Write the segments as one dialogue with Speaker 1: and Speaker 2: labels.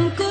Speaker 1: ہم کو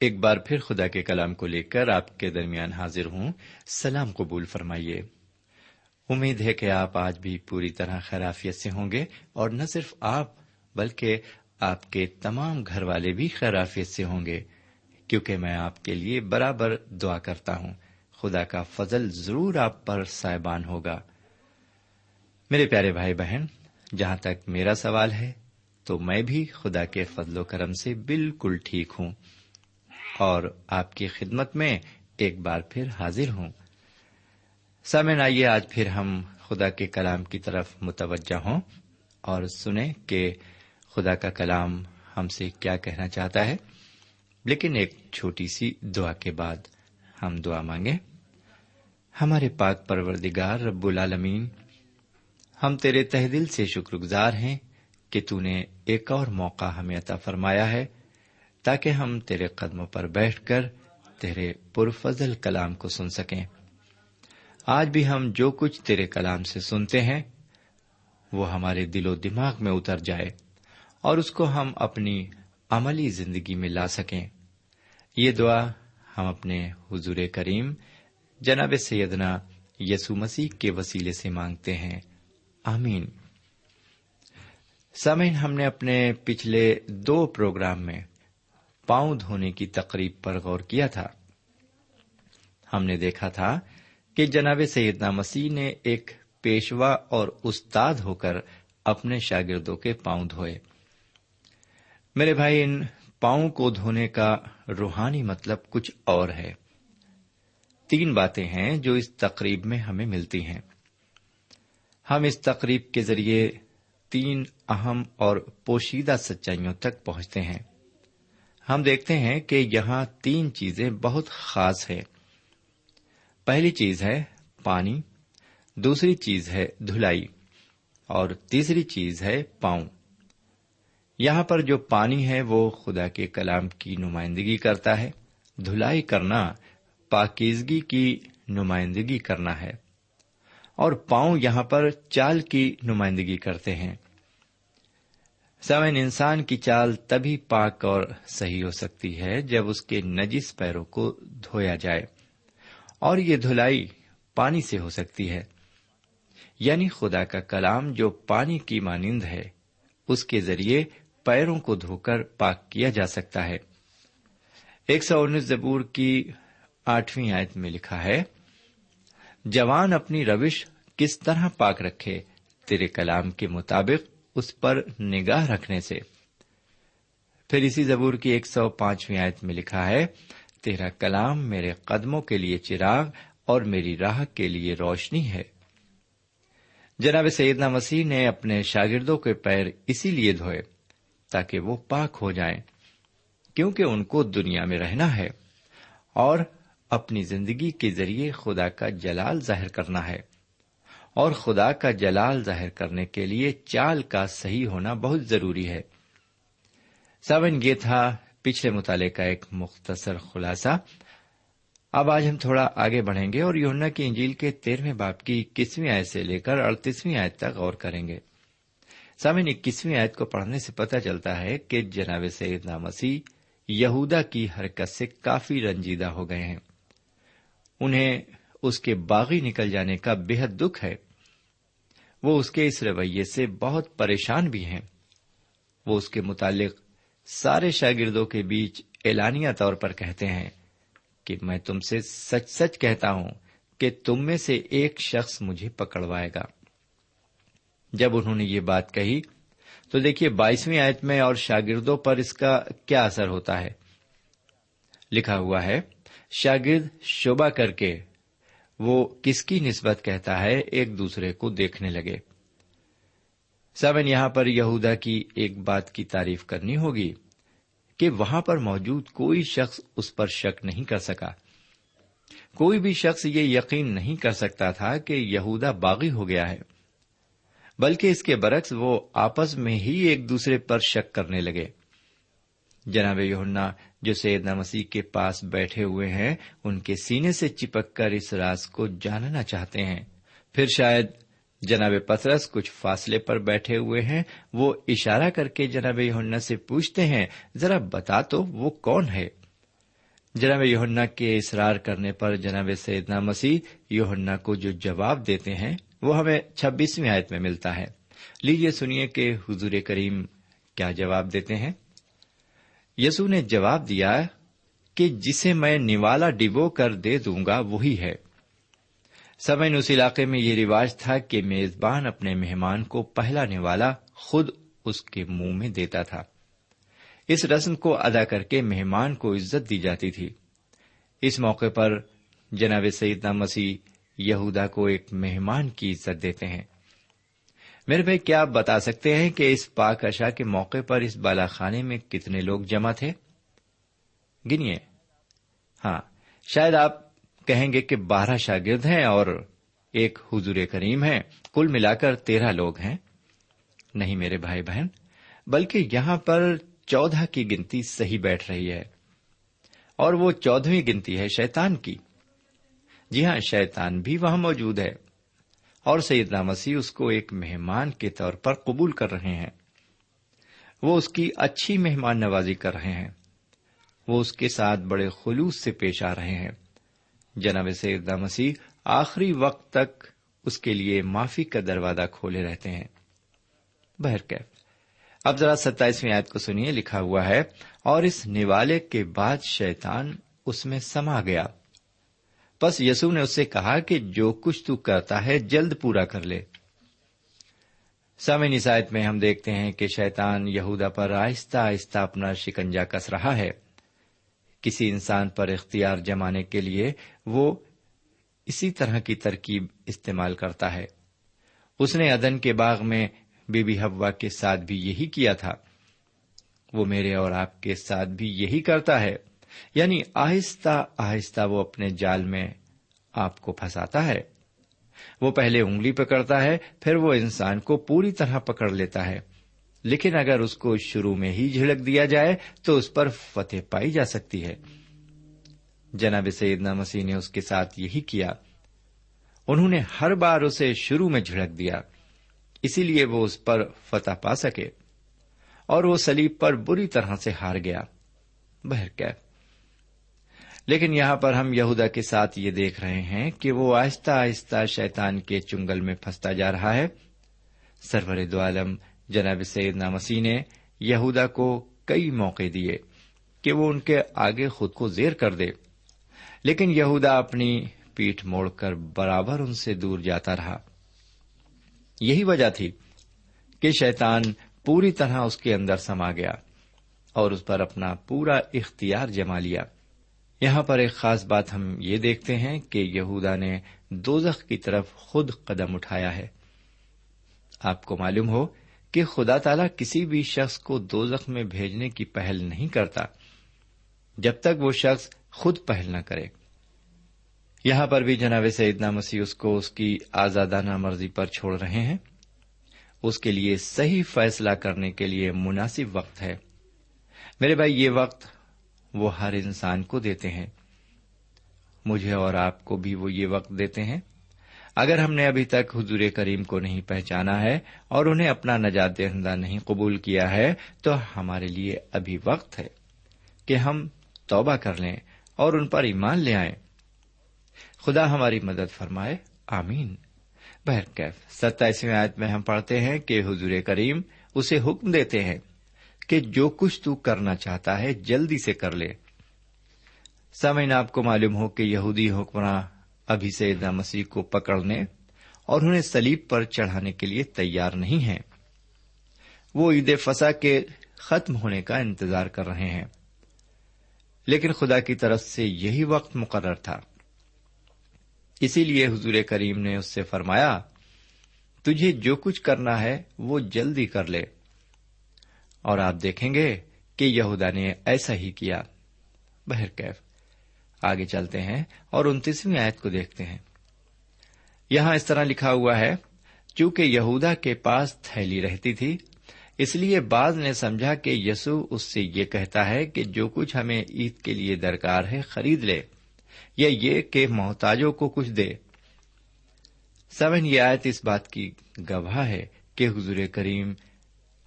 Speaker 1: ایک بار پھر خدا کے کلام کو لے کر آپ کے درمیان حاضر ہوں۔ سلام قبول فرمائیے۔ امید ہے کہ آپ آج بھی پوری طرح خیرافیت سے ہوں گے اور نہ صرف آپ بلکہ آپ کے تمام گھر والے بھی خیرافیت سے ہوں گے، کیونکہ میں آپ کے لیے برابر دعا کرتا ہوں۔ خدا کا فضل ضرور آپ پر سائبان ہوگا۔ میرے پیارے بھائی بہن، جہاں تک میرا سوال ہے،
Speaker 2: تو میں بھی خدا کے فضل و کرم سے بالکل ٹھیک ہوں۔ اور آپ کی خدمت میں ایک بار پھر حاضر ہوں۔ سامن آئیے آج پھر ہم خدا کے کلام کی طرف متوجہ ہوں اور سنیں کہ خدا کا کلام ہم سے کیا کہنا چاہتا ہے۔ لیکن ایک چھوٹی سی دعا کے بعد ہم دعا مانگیں۔ ہمارے پاک پروردگار رب العالمین، ہم تیرے تہ دل سے شکر گزار ہیں کہ تون نے ایک اور موقع ہمیں عطا فرمایا ہے۔ تاکہ ہم تیرے قدموں پر بیٹھ کر تیرے پرفضل کلام کو سن سکیں۔ آج بھی ہم جو کچھ تیرے کلام سے سنتے ہیں، وہ ہمارے دل و دماغ میں اتر جائے اور اس کو ہم اپنی عملی زندگی میں لا سکیں۔ یہ دعا ہم اپنے حضور کریم جناب سیدنا یسو مسیح کے وسیلے سے مانگتے ہیں۔ آمین۔ سامعین، ہم نے اپنے پچھلے دو پروگرام میں پاؤں دھونے کی تقریب پر غور کیا تھا۔ ہم نے دیکھا تھا کہ جناب سیدنا مسیح نے ایک پیشوا اور استاد ہو کر اپنے شاگردوں کے پاؤں دھوئے۔ میرے بھائی، ان پاؤں کو دھونے کا روحانی مطلب کچھ اور ہے۔ تین باتیں ہیں جو اس تقریب میں ہمیں ملتی ہیں۔ ہم اس تقریب کے ذریعے تین اہم اور پوشیدہ سچائیوں تک پہنچتے ہیں۔ ہم دیکھتے ہیں کہ یہاں تین چیزیں بہت خاص ہیں۔ پہلی چیز ہے پانی، دوسری چیز ہے دھلائی، اور تیسری چیز ہے پاؤں۔ یہاں پر جو پانی ہے وہ خدا کے کلام کی نمائندگی کرتا ہے۔ دھلائی کرنا، پاکیزگی کی نمائندگی کرنا ہے۔ اور پاؤں یہاں پر چال کی نمائندگی کرتے ہیں۔ سامعین، انسان کی چال تبھی پاک اور صحیح ہو سکتی ہے جب اس کے نجیس پیروں کو دھویا جائے اور یہ دھلائی پانی سے ہو سکتی ہے۔ یعنی خدا کا کلام جو پانی کی مانند ہے، اس کے ذریعے پیروں کو دھو کر پاک کیا جا سکتا ہے۔ ایک سو انیس زبور کی آٹھویں آیت میں لکھا ہے، جوان اپنی روش کس طرح پاک رکھے تیرے کلام کے مطابق اس پر نگاہ رکھنے سے۔ پھر اسی زبور کی ایک سو پانچویں آیت میں لکھا ہے، تیرا کلام میرے قدموں کے لیے چراغ اور میری راہ کے لیے روشنی ہے۔ جناب سیدنا مسیح نے اپنے شاگردوں کے پیر اسی لیے دھوئے تاکہ وہ پاک ہو جائیں، کیونکہ ان کو دنیا میں رہنا ہے اور اپنی زندگی کے ذریعے خدا کا جلال ظاہر کرنا ہے۔ اور خدا کا جلال ظاہر کرنے کے لیے چال کا صحیح ہونا بہت ضروری ہے۔ ساون یہ تھا پچھلے مطالعے کا ایک مختصر خلاصہ۔ اب آج ہم تھوڑا آگے بڑھیں گے اور یونا کی انجیل کے تیرہویں باپ کی اکیسویں آیت سے لے کر اڑتیسویں آیت تک غور کریں گے۔ سامن اکیسویں آیت کو پڑھنے سے پتہ چلتا ہے کہ جناب سیدنا مسیح یہودا کی حرکت سے کافی رنجیدہ ہو گئے ہیں۔ انہیں اس کے باغی نکل جانے کا بے حد دکھ ہے۔ وہ اس کے اس رویے سے بہت پریشان بھی ہیں۔ وہ اس کے متعلق سارے شاگردوں کے بیچ اعلانیہ طور پر کہتے ہیں کہ میں تم سے سچ سچ کہتا ہوں کہ تم میں سے ایک شخص مجھے پکڑوائے گا۔ جب انہوں نے یہ بات کہی تو دیکھیے بائیسویں آیت میں اور شاگردوں پر اس کا کیا اثر ہوتا ہے۔ لکھا ہوا ہے، شاگرد شعبہ کر کے وہ کس کی نسبت کہتا ہے ایک دوسرے کو دیکھنے لگے۔ سمن یہاں پر یہودا کی ایک بات کی تعریف کرنی ہوگی کہ وہاں پر موجود کوئی شخص اس پر شک نہیں کر سکا۔ کوئی بھی شخص یہ یقین نہیں کر سکتا تھا کہ یہودا باغی ہو گیا ہے، بلکہ اس کے برعکس وہ آپس میں ہی ایک دوسرے پر شک کرنے لگے۔ جناب یونا جو سیدنا مسیح کے پاس بیٹھے ہوئے ہیں، ان کے سینے سے چپک کر اس راز کو جاننا چاہتے ہیں۔ پھر شاید جناب پترس کچھ فاصلے پر بیٹھے ہوئے ہیں، وہ اشارہ کر کے جناب یونا سے پوچھتے ہیں، ذرا بتا تو وہ کون ہے؟ جناب یونا کے اصرار کرنے پر جناب سیدنا مسیح یونا کو جو جواب دیتے ہیں، وہ ہمیں چھبیسویں آیت میں ملتا ہے۔ لیجیے سنیے کہ حضور کریم کیا جواب دیتے ہیں۔ یسو نے جواب دیا کہ جسے میں نوالا ڈبو کر دے دوں گا وہی ہے۔ سمن اس علاقے میں یہ رواج تھا کہ میزبان اپنے مہمان کو پہلا نوالا خود اس کے منہ میں دیتا تھا۔ اس رسم کو ادا کر کے مہمان کو عزت دی جاتی تھی۔ اس موقع پر جناب سیدنا مسیح یہودا کو ایک مہمان کی عزت دیتے ہیں۔ میرے بھائی، کیا آپ بتا سکتے ہیں کہ اس پاک اشا کے موقع پر اس بالا خانے میں کتنے لوگ جمع تھے؟ گنیے۔ ہاں شاید آپ کہیں گے کہ بارہ شاگرد ہیں اور ایک حضور کریم ہے کل ملا کر تیرہ لوگ ہیں۔ نہیں میرے بھائی بہن، بلکہ یہاں پر چودہ کی گنتی صحیح بیٹھ رہی ہے۔ اور وہ چودہویں گنتی ہے شیتان کی۔ جی ہاں شیتان بھی وہاں موجود ہے۔ اور سیدنا مسیح اس کو ایک مہمان کے طور پر قبول کر رہے ہیں۔ وہ اس کی اچھی مہمان نوازی کر رہے ہیں۔ وہ اس کے ساتھ بڑے خلوص سے پیش آ رہے ہیں۔ جناب سیدنا مسیح آخری وقت تک اس کے لیے معافی کا دروازہ کھولے رہتے ہیں۔ بہرکیف اب ذرا ستائیسویں آیت کو سنیے، لکھا ہوا ہے، اور اس نوالے کے بعد شیطان اس میں سما گیا۔ بس یسو نے اس سے کہا کہ جو کچھ تو کرتا ہے، جلد پورا کر لے۔ سامع نسایت میں ہم دیکھتے ہیں کہ شیطان یہودا پر آہستہ آہستہ اپنا شکنجا کس رہا ہے۔ کسی انسان پر اختیار جمانے کے لیے وہ اسی طرح کی ترکیب استعمال کرتا ہے۔ اس نے ادن کے باغ میں بی بی ہوا کے ساتھ بھی یہی کیا تھا۔ وہ میرے اور آپ کے ساتھ بھی یہی کرتا ہے۔ یعنی آہستہ آہستہ وہ اپنے جال میں آپ کو پھنساتا ہے۔ وہ پہلے انگلی پکڑتا ہے، پھر وہ انسان کو پوری طرح پکڑ لیتا ہے۔ لیکن اگر اس کو شروع میں ہی جھڑک دیا جائے، تو اس پر فتح پائی جا سکتی ہے۔ جناب سیدنا مسیح نے اس کے ساتھ یہی کیا۔ انہوں نے ہر بار اسے شروع میں جھڑک دیا، اسی لیے وہ اس پر فتح پا سکے۔ اور وہ سلیب پر بری طرح سے ہار گیا۔ بہرکیف۔ لیکن یہاں پر ہم یہودا کے ساتھ یہ دیکھ رہے ہیں کہ وہ آہستہ آہستہ شیطان کے چنگل میں پھنستا جا رہا ہے۔ سرور دو عالم، جناب سیدنا مسیح نے یہودا کو کئی موقع دیے کہ وہ ان کے آگے خود کو زیر کر دے۔ لیکن یہودا اپنی پیٹ موڑ کر برابر ان سے دور جاتا رہا۔ یہی وجہ تھی کہ شیطان پوری طرح اس کے اندر سما گیا اور اس پر اپنا پورا اختیار جما لیا۔ یہاں پر ایک خاص بات ہم یہ دیکھتے ہیں کہ یہودا نے دوزخ کی طرف خود قدم اٹھایا ہے۔ آپ کو معلوم ہو کہ خدا تعالی کسی بھی شخص کو دوزخ میں بھیجنے کی پہل نہیں کرتا، جب تک وہ شخص خود پہل نہ کرے۔ یہاں پر بھی جناب سیدنا مسیح اس کو اس کی آزادانہ مرضی پر چھوڑ رہے ہیں۔ اس کے لیے صحیح فیصلہ کرنے کے لیے مناسب وقت ہے۔ میرے بھائی، یہ وقت وہ ہر انسان کو دیتے ہیں۔ مجھے اور آپ کو بھی وہ یہ وقت دیتے ہیں۔ اگر ہم نے ابھی تک حضور کریم کو نہیں پہچانا ہے اور انہیں اپنا نجات دہندہ نہیں قبول کیا ہے، تو ہمارے لیے ابھی وقت ہے کہ ہم توبہ کر لیں اور ان پر ایمان لے آئیں۔ خدا ہماری مدد فرمائے۔ آمین۔ بہرکیف، ستائیسویں آیت میں ہم پڑھتے ہیں کہ حضور کریم اسے حکم دیتے ہیں۔ کہ جو کچھ تو کرنا چاہتا ہے جلدی سے کر لے۔ سمعین آپ کو معلوم ہو کہ یہودی حکمراں ابھی سے مسیح کو پکڑنے اور انہیں سلیب پر چڑھانے کے لیے تیار نہیں ہیں۔ وہ عید فسا کے ختم ہونے کا انتظار کر رہے ہیں۔ لیکن خدا کی طرف سے یہی وقت مقرر تھا۔ اسی لیے حضور کریم نے اس سے فرمایا، تجھے جو کچھ کرنا ہے وہ جلدی کر لے۔ اور آپ دیکھیں گے کہ یہودا نے ایسا ہی کیا۔ بہرکیف آگے چلتے ہیں اور انتیسویں آیت کو دیکھتے ہیں۔ یہاں اس طرح لکھا ہوا ہے، چونکہ یہودا کے پاس تھیلی رہتی تھی، اس لیے بعض نے سمجھا کہ یسو اس سے یہ کہتا ہے کہ جو کچھ ہمیں عید کے لیے درکار ہے خرید لے، یا یہ کہ محتاجوں کو کچھ دے۔ سمن یہ آیت اس بات کی گواہ ہے کہ حضور کریم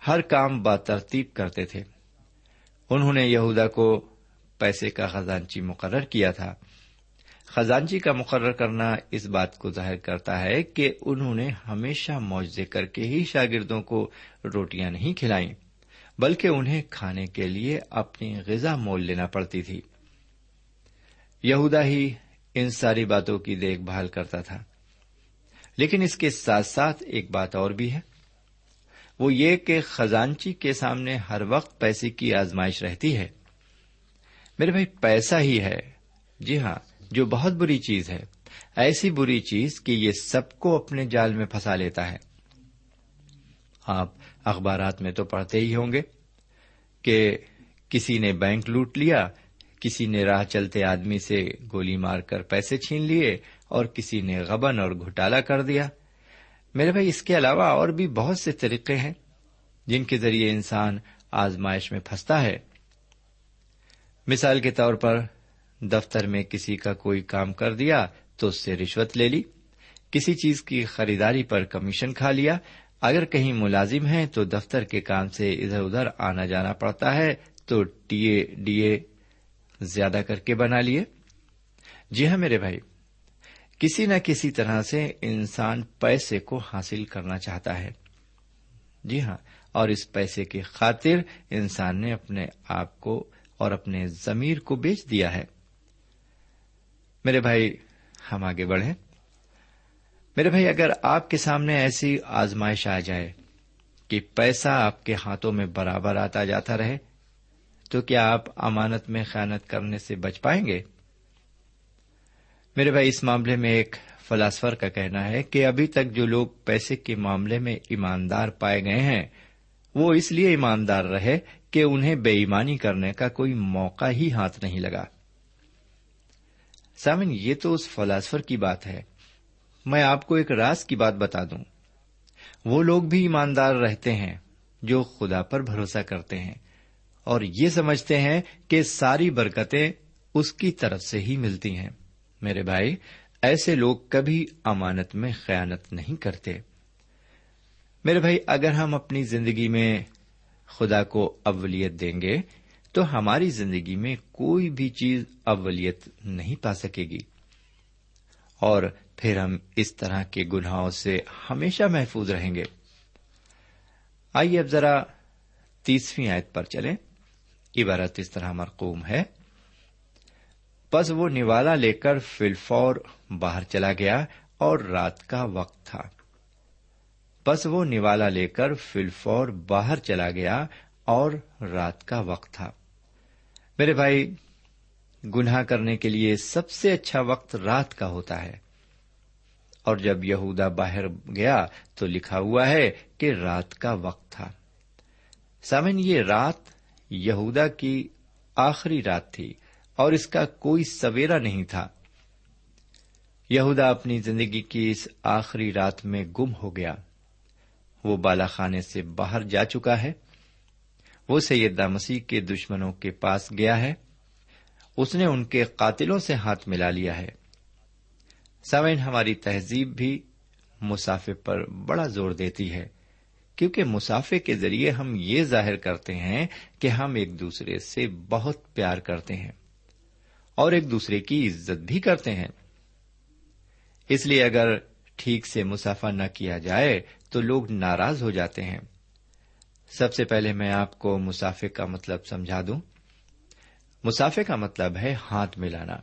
Speaker 2: ہر کام با ترتیب کرتے تھے۔ انہوں نے یہودا کو پیسے کا خزانچی مقرر کیا تھا۔ خزانچی کا مقرر کرنا اس بات کو ظاہر کرتا ہے کہ انہوں نے ہمیشہ معاوضے کر کے ہی شاگردوں کو روٹیاں نہیں کھلائیں، بلکہ انہیں کھانے کے لیے اپنی غذا مول لینا پڑتی تھی۔ یہودا ہی ان ساری باتوں کی دیکھ بھال کرتا تھا۔ لیکن اس کے ساتھ ساتھ ایک بات اور بھی ہے۔ وہ یہ کہ خزانچی کے سامنے ہر وقت پیسے کی آزمائش رہتی ہے۔ میرے بھائی، پیسہ ہی ہے۔ جی ہاں جو بہت بری چیز ہے۔ ایسی بری چیز کہ یہ سب کو اپنے جال میں پھنسا لیتا ہے۔ آپ اخبارات میں تو پڑھتے ہی ہوں گے کہ کسی نے بینک لوٹ لیا، کسی نے راہ چلتے آدمی سے گولی مار کر پیسے چھین لیے اور کسی نے غبن اور گھٹالا کر دیا۔ میرے بھائی، اس کے علاوہ اور بھی بہت سے طریقے ہیں جن کے ذریعے انسان آزمائش میں پھنستا ہے۔ مثال کے طور پر، دفتر میں کسی کا کوئی کام کر دیا تو اس سے رشوت لے لی، کسی چیز کی خریداری پر کمیشن کھا لیا۔ اگر کہیں ملازم ہیں تو دفتر کے کام سے ادھر ادھر آنا جانا پڑتا ہے، تو ٹی اے، ڈی اے زیادہ کر کے بنا لیے۔ جی ہاں میرے بھائی کسی نہ کسی طرح سے انسان پیسے کو حاصل کرنا چاہتا ہے۔ جی ہاں اور اس پیسے کی خاطر انسان نے اپنے آپ کو اور اپنے ضمیر کو بیچ دیا ہے۔ میرے بھائی، ہم آگے بڑھیں۔ میرے بھائی، اگر آپ کے سامنے ایسی آزمائش آ جائے کہ پیسہ آپ کے ہاتھوں میں برابر آتا جاتا رہے، تو کیا آپ امانت میں خیانت کرنے سے بچ پائیں گے؟ میرے بھائی، اس معاملے میں ایک فلاسفر کا کہنا ہے کہ ابھی تک جو لوگ پیسے کے معاملے میں ایماندار پائے گئے ہیں، وہ اس لیے ایماندار رہے کہ انہیں بے ایمانی کرنے کا کوئی موقع ہی ہاتھ نہیں لگا۔ سامن، یہ تو اس فلاسفر کی بات ہے۔ میں آپ کو ایک راز کی بات بتا دوں۔ وہ لوگ بھی ایماندار رہتے ہیں جو خدا پر بھروسہ کرتے ہیں، اور یہ سمجھتے ہیں کہ ساری برکتیں اس کی طرف سے ہی ملتی ہیں۔ میرے بھائی، ایسے لوگ کبھی امانت میں خیانت نہیں کرتے۔ میرے بھائی، اگر ہم اپنی زندگی میں خدا کو اولت دیں گے، تو ہماری زندگی میں کوئی بھی چیز اولیت نہیں پا سکے گی۔ اور پھر ہم اس طرح کے گناہوں سے ہمیشہ محفوظ رہیں گے۔ آئیے اب ذرا تیسویں آیت پر چلیں۔ عبارت اس طرح مرقوم ہے۔ بس وہ نوالا لے کر فلفور باہر چلا گیا اور رات کا وقت تھا۔ بس وہ نوالا لے کر فلفور باہر چلا گیا اور رات کا وقت تھا۔ میرے بھائی، گناہ کرنے کے لیے سب سے اچھا وقت رات کا ہوتا ہے۔ اور جب یہودا باہر گیا تو لکھا ہوا ہے کہ رات کا وقت تھا۔ سامن یہ رات یہودا کی آخری رات تھی۔ اور اس کا کوئی سویرا نہیں تھا۔ یہودا اپنی زندگی کی اس آخری رات میں گم ہو گیا۔ وہ بالا خانے سے باہر جا چکا ہے۔ وہ سیدہ مسیح کے دشمنوں کے پاس گیا ہے۔ اس نے ان کے قاتلوں سے ہاتھ ملا لیا ہے۔ سوئن ہماری تہذیب بھی مسافے پر بڑا زور دیتی ہے۔ کیونکہ مسافے کے ذریعے ہم یہ ظاہر کرتے ہیں کہ ہم ایک دوسرے سے بہت پیار کرتے ہیں۔ اور ایک دوسرے کی عزت بھی کرتے ہیں۔ اس لیے اگر ٹھیک سے مسافہ نہ کیا جائے تو لوگ ناراض ہو جاتے ہیں۔ سب سے پہلے میں آپ کو مسافے کا مطلب سمجھا دوں۔ مسافے کا مطلب ہے ہاتھ ملانا۔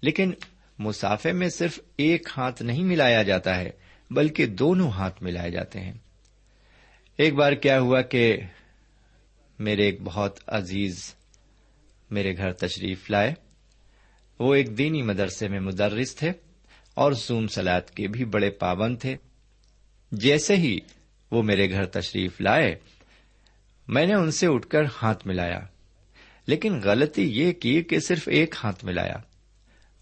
Speaker 2: لیکن مسافے میں صرف ایک ہاتھ نہیں ملایا جاتا ہے، بلکہ دونوں ہاتھ ملائے جاتے ہیں۔ ایک بار کیا ہوا کہ میرے ایک بہت عزیز میرے گھر تشریف لائے۔ وہ ایک دینی مدرسے میں مدرس تھے اور زوم سلاد کے بھی بڑے پابند تھے۔ جیسے ہی وہ میرے گھر تشریف لائے، میں نے ان سے اٹھ کر ہاتھ ملایا۔ لیکن غلطی یہ کی کہ صرف ایک ہاتھ ملایا۔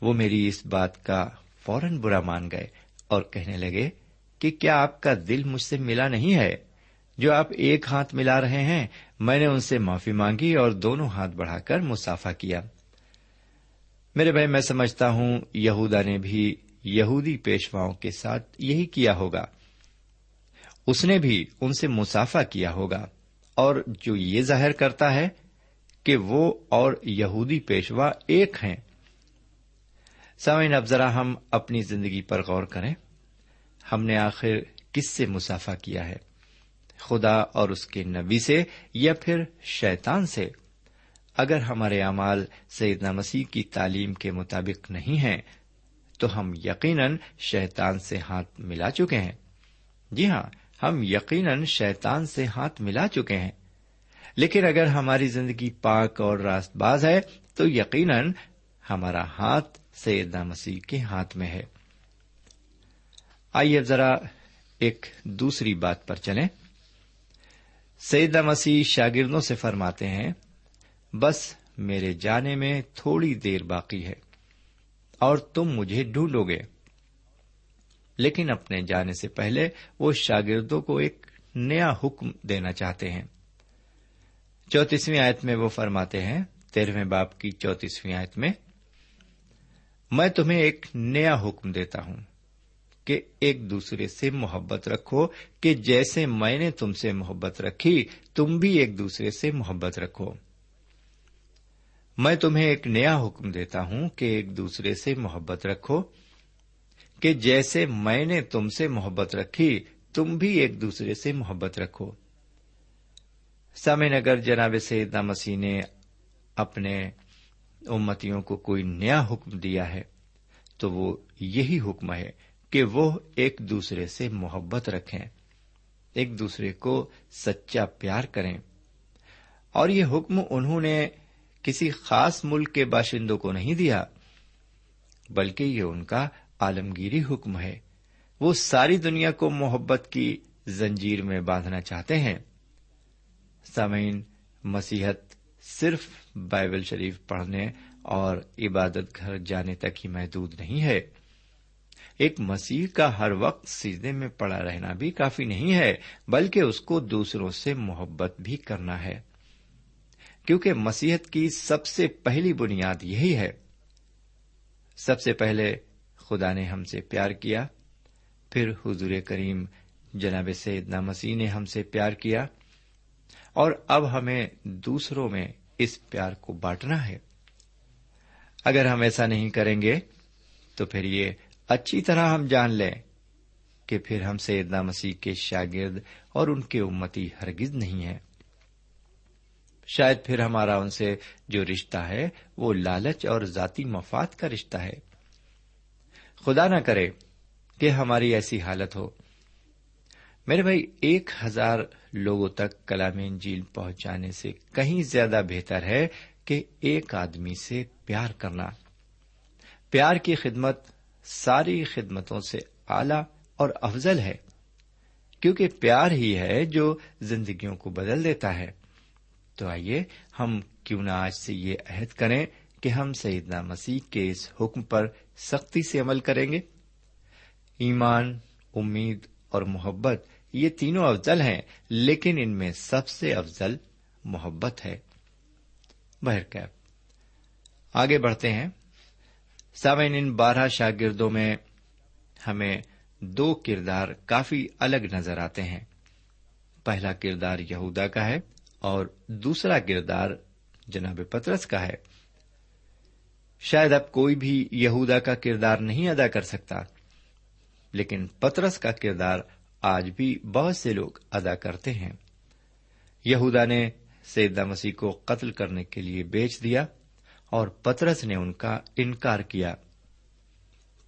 Speaker 2: وہ میری اس بات کا فوراً برا مان گئے اور کہنے لگے کہ کیا آپ کا دل مجھ سے ملا نہیں ہے؟ جو آپ ایک ہاتھ ملا رہے ہیں، میں نے ان سے معافی مانگی اور دونوں ہاتھ بڑھا کر مسافہ کیا۔ میرے بھائی، میں سمجھتا ہوں یہودا نے بھی یہودی پیشواؤں کے ساتھ یہی کیا ہوگا۔ اس نے بھی ان سے مسافہ کیا ہوگا۔ اور جو یہ ظاہر کرتا ہے کہ وہ اور یہودی پیشوا ایک ہیں۔ سامعین، اب ذرا ہم اپنی زندگی پر غور کریں۔ ہم نے آخر کس سے مسافہ کیا ہے؟ خدا اور اس کے نبی سے یا پھر شیطان سے۔ اگر ہمارے اعمال سیدنا مسیح کی تعلیم کے مطابق نہیں ہیں، تو ہم یقیناً شیطان سے ہاتھ ملا چکے ہیں۔ جی ہاں ہم یقیناً شیطان سے ہاتھ ملا چکے ہیں۔ لیکن اگر ہماری زندگی پاک اور راست باز ہے، تو یقیناً ہمارا ہاتھ سیدنا مسیح کے ہاتھ میں ہے۔ آئیے ذرا ایک دوسری بات پر چلیں۔ سیدہ مسیح شاگردوں سے فرماتے ہیں، بس میرے جانے میں تھوڑی دیر باقی ہے اور تم مجھے ڈھونڈو گے۔ لیکن اپنے جانے سے پہلے وہ شاگردوں کو ایک نیا حکم دینا چاہتے ہیں۔ چوتیسویں آیت میں وہ فرماتے ہیں، تیرہویں باپ کی چوتیسویں آیت میں میں تمہیں ایک نیا حکم دیتا ہوں۔ کہ ایک دوسرے سے محبت رکھو کہ جیسے میں نے تم سے محبت رکھی، تم بھی ایک دوسرے سے محبت رکھو۔ میں تمہیں ایک نیا حکم دیتا ہوں کہ ایک دوسرے سے محبت رکھو کہ جیسے میں نے تم سے محبت رکھی، تم بھی ایک دوسرے سے محبت رکھو۔ سامن اگر جناب سیدنا مسیح نے اپنے امتیوں کو کوئی نیا حکم دیا ہے، تو وہ یہی حکم ہے کہ وہ ایک دوسرے سے محبت رکھیں، ایک دوسرے کو سچا پیار کریں۔ اور یہ حکم انہوں نے کسی خاص ملک کے باشندوں کو نہیں دیا، بلکہ یہ ان کا عالمگیری حکم ہے۔ وہ ساری دنیا کو محبت کی زنجیر میں باندھنا چاہتے ہیں۔ سامعین مسیحت صرف بائبل شریف پڑھنے اور عبادت گھر جانے تک ہی محدود نہیں ہے۔ ایک مسیح کا ہر وقت سیدھے میں پڑا رہنا بھی کافی نہیں ہے، بلکہ اس کو دوسروں سے محبت بھی کرنا ہے۔ کیونکہ مسیحت کی سب سے پہلی بنیاد یہی ہے۔ سب سے پہلے خدا نے ہم سے پیار کیا، پھر حضور کریم جناب سیدنا مسیح نے ہم سے پیار کیا، اور اب ہمیں دوسروں میں اس پیار کو بانٹنا ہے۔ اگر ہم ایسا نہیں کریں گے، تو پھر یہ اچھی طرح ہم جان لیں کہ پھر ہم سیدنا مسیح کے شاگرد اور ان کے امتی ہرگز نہیں ہیں۔ شاید پھر ہمارا ان سے جو رشتہ ہے وہ لالچ اور ذاتی مفاد کا رشتہ ہے۔ خدا نہ کرے کہ ہماری ایسی حالت ہو۔ میرے بھائی، ایک ہزار لوگوں تک کلام انجیل پہنچانے سے کہیں زیادہ بہتر ہے کہ ایک آدمی سے پیار کرنا۔ پیار کی خدمت ساری خدمتوں سے اعلی اور افضل ہے، کیونکہ پیار ہی ہے جو زندگیوں کو بدل دیتا ہے۔ تو آئیے ہم کیوں نہ آج سے یہ عہد کریں کہ ہم سیدنا مسیح کے اس حکم پر سختی سے عمل کریں گے۔ ایمان، امید اور محبت، یہ تینوں افضل ہیں، لیکن ان میں سب سے افضل محبت ہے۔ آگے بڑھتے ہیں۔ سامعین ان بارہ شاگردوں میں ہمیں دو کردار کافی الگ نظر آتے ہیں۔ پہلا کردار یہودا کا ہے اور دوسرا کردار جناب پترس کا ہے۔ شاید اب کوئی بھی یہودا کا کردار نہیں ادا کر سکتا، لیکن پترس کا کردار آج بھی بہت سے لوگ ادا کرتے ہیں۔ یہودا نے سیدہ مسیح کو قتل کرنے کے لیے بیچ دیا۔ اور پترس نے ان کا انکار کیا۔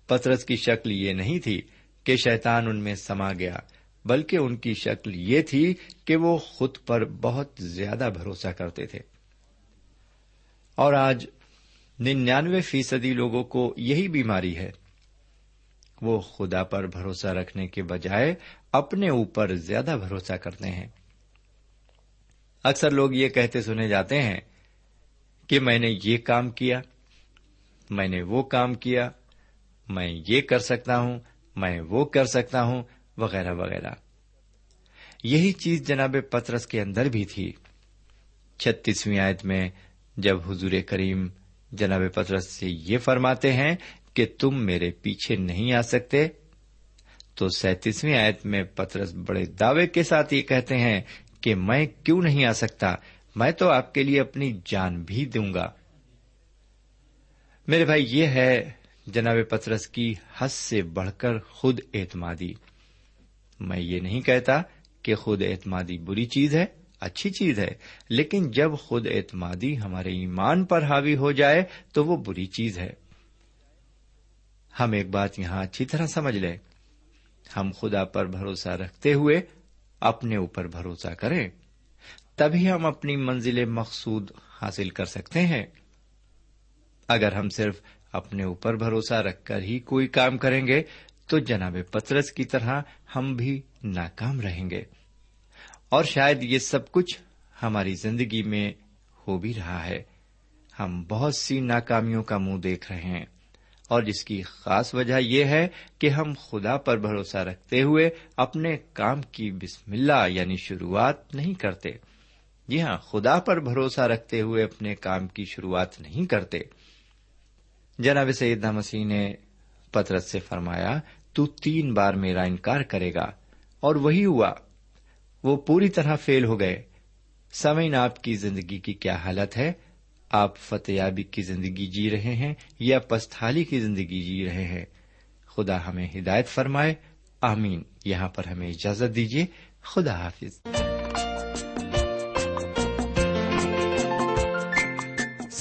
Speaker 2: پترس کی شکل یہ نہیں تھی کہ شیطان ان میں سما گیا، بلکہ ان کی شکل یہ تھی کہ وہ خود پر بہت زیادہ بھروسہ کرتے تھے۔ اور آج ننانوے فیصدی لوگوں کو یہی بیماری ہے۔ وہ خدا پر بھروسہ رکھنے کے بجائے اپنے اوپر زیادہ بھروسہ کرتے ہیں۔ اکثر لوگ یہ کہتے سنے جاتے ہیں کہ میں نے یہ کام کیا، میں نے وہ کام کیا، میں یہ کر سکتا ہوں، میں وہ کر سکتا ہوں، وغیرہ وغیرہ۔ یہی چیز جناب پترس کے اندر بھی تھی۔ چھتیسویں آیت میں جب حضور کریم جناب پترس سے یہ فرماتے ہیں کہ تم میرے پیچھے نہیں آ سکتے، تو سینتیسویں آیت میں پترس بڑے دعوے کے ساتھ یہ کہتے ہیں کہ میں کیوں نہیں آ سکتا؟ میں تو آپ کے لیے اپنی جان بھی دوں گا۔ میرے بھائی، یہ ہے جناب پترس کی حد سے بڑھ کر خود اعتمادی۔ میں یہ نہیں کہتا کہ خود اعتمادی بری چیز ہے، اچھی چیز ہے، لیکن جب خود اعتمادی ہمارے ایمان پر حاوی ہو جائے تو وہ بری چیز ہے۔ ہم ایک بات یہاں اچھی طرح سمجھ لیں۔ ہم خدا پر بھروسہ رکھتے ہوئے اپنے اوپر بھروسہ کریں۔ تبھی ہم اپنی منزل مقصود حاصل کر سکتے ہیں۔ اگر ہم صرف اپنے اوپر بھروسہ رکھ کر ہی کوئی کام کریں گے، تو جناب پترس کی طرح ہم بھی ناکام رہیں گے۔ اور شاید یہ سب کچھ ہماری زندگی میں ہو بھی رہا ہے۔ ہم بہت سی ناکامیوں کا منہ دیکھ رہے ہیں۔ اور جس کی خاص وجہ یہ ہے کہ ہم خدا پر بھروسہ رکھتے ہوئے اپنے کام کی بسم اللہ یعنی شروعات نہیں کرتے۔ جی ہاں خدا پر بھروسہ رکھتے ہوئے اپنے کام کی شروعات نہیں کرتے۔ جناب سیدنا مسیح نے پترس سے فرمایا، تو تین بار میرا انکار کرے گا۔ اور وہی ہوا، وہ پوری طرح فیل ہو گئے۔ سمعین، آپ کی زندگی کی کیا حالت ہے؟ آپ فتحیابی کی زندگی جی رہے ہیں یا پستھالی کی زندگی جی رہے ہیں؟ خدا ہمیں ہدایت فرمائے، آمین۔ یہاں پر ہمیں اجازت دیجیے، خدا حافظ۔